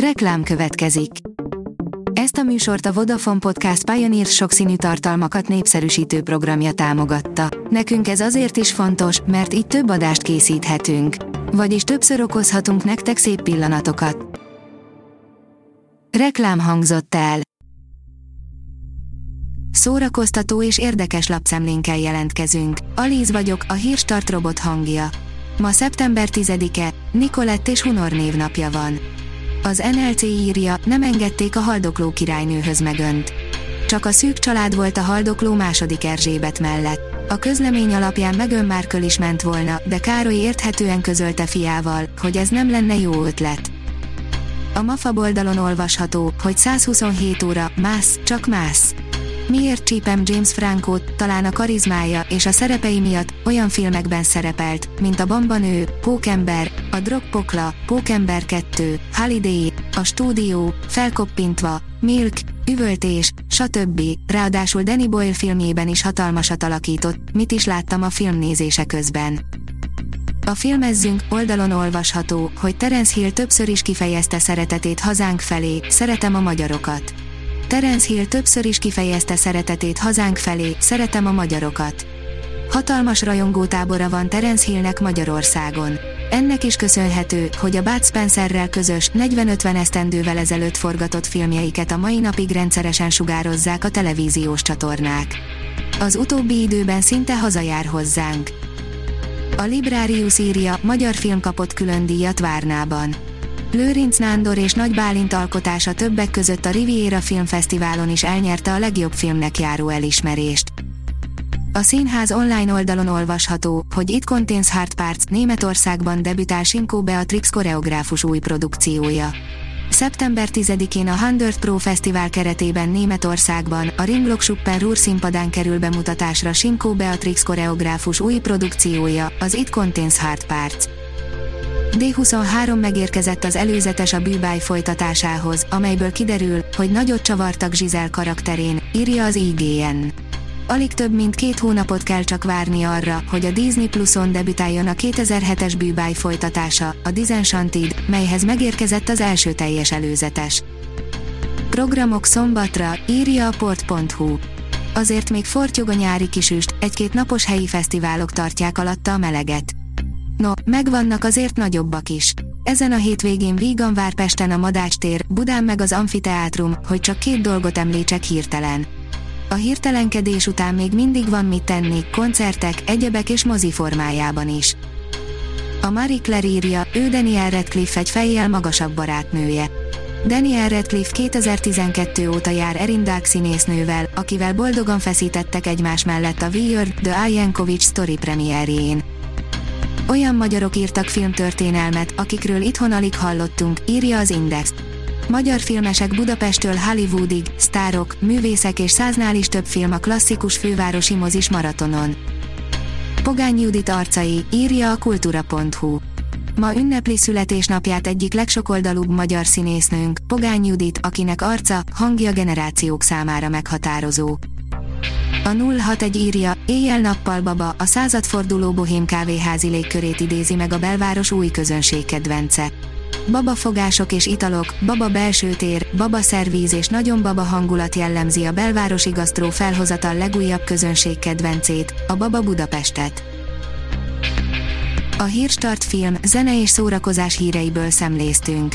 Reklám következik. Ezt a műsort a Vodafone Podcast Pioneer sokszínű tartalmakat népszerűsítő programja támogatta. Nekünk ez azért is fontos, mert így több adást készíthetünk. Vagyis többször okozhatunk nektek szép pillanatokat. Reklám hangzott el. Szórakoztató és érdekes lapszemlénkkel jelentkezünk. Alíz vagyok, a hírstart robot hangja. Ma szeptember 10-e, Nikolett és Hunor névnapja van. Az NLC írja, nem engedték a haldokló királynőhöz megönt. Csak a szűk család volt a haldokló második Erzsébet mellett. A közlemény alapján Megön Márköl is ment volna, de Károly érthetően közölte fiával, hogy ez nem lenne jó ötlet. A MAFA oldalon olvasható, hogy 127 óra, mász, csak mász. Miért csípem James Frankot, talán a karizmája és a szerepei miatt olyan filmekben szerepelt, mint a Bambanő, Pókember, a Drogpokla, Pókember 2, Holiday, a Stúdió, Felkoppintva, Milk, Üvöltés, stb. Ráadásul Danny Boyle filmjében is hatalmasat alakított, mit is láttam a filmnézése közben. A filmezzünk oldalon olvasható, hogy Terence Hill többször is kifejezte szeretetét hazánk felé, szeretem a magyarokat. Terence Hill többször is kifejezte szeretetét hazánk felé, szeretem a magyarokat. Hatalmas rajongótábora van Terence Hillnek Magyarországon. Ennek is köszönhető, hogy a Bud Spencerrel közös 40-50 esztendővel ezelőtt forgatott filmjeiket a mai napig rendszeresen sugározzák a televíziós csatornák. Az utóbbi időben szinte hazajár hozzánk. A Librarius írja, magyar film kapott külön díjat Várnában. Lőrinc Nándor és Nagy Bálint alkotása többek között a Riviera Filmfesztiválon is elnyerte a legjobb filmnek járó elismerést. A színház online oldalon olvasható, hogy It Contains Hard Parts Németországban debütál Sinkó Beatrix koreográfus új produkciója. Szeptember 10-én a Hundred Pro Fesztivál keretében Németországban a Ringlok Schuppen Ruhr színpadán kerül bemutatásra Sinkó Beatrix koreográfus új produkciója, az It Contains Hard Parts. D23 megérkezett az előzetes a bűbáj folytatásához, amelyből kiderül, hogy nagyot csavartak Zsizel karakterén, írja az IGN. Alig több mint két hónapot kell csak várni arra, hogy a Disney Pluson debütáljon a 2007-es bűbáj folytatása, a Disenchanted, melyhez megérkezett az első teljes előzetes. Programok szombatra, írja a port.hu. Azért még fortyog a nyári kisüst, egy-két napos helyi fesztiválok tartják alatta a meleget. No, megvannak azért nagyobbak is. Ezen a hétvégén vígan vár Pesten a Madács tér, Budán meg az Amfiteátrum, hogy csak két dolgot említsek hirtelen. A hirtelenkedés után még mindig van mit tenni, koncertek, egyebek és mozi formájában is. A Marie Claire írja, ő Daniel Radcliffe egy fejjel magasabb barátnője. Daniel Radcliffe 2012 óta jár Erin Dark színésznővel, akivel boldogan feszítettek egymás mellett a Weird The Iankovics Story premierjén. Olyan magyarok írtak filmtörténelmet, akikről itthon alig hallottunk, írja az Index. Magyar filmesek Budapesttől Hollywoodig, sztárok, művészek és száznál is több film a klasszikus fővárosi mozis maratonon. Pogány Judit arcai, írja a kultúra.hu. Ma ünnepli születésnapját egyik legsokoldalúbb magyar színésznőnk, Pogány Judit, akinek arca, hangja generációk számára meghatározó. A 061 írja, éjjel-nappal baba, a századforduló bohém kávéházi légkörét idézi meg a belváros új közönség kedvence. Baba fogások és italok, baba belső tér, baba szervíz és nagyon baba hangulat jellemzi a belvárosi gasztró felhozatal legújabb közönség kedvencét, a Baba Budapestet. A Hírstart film, zene és szórakozás híreiből szemléztünk.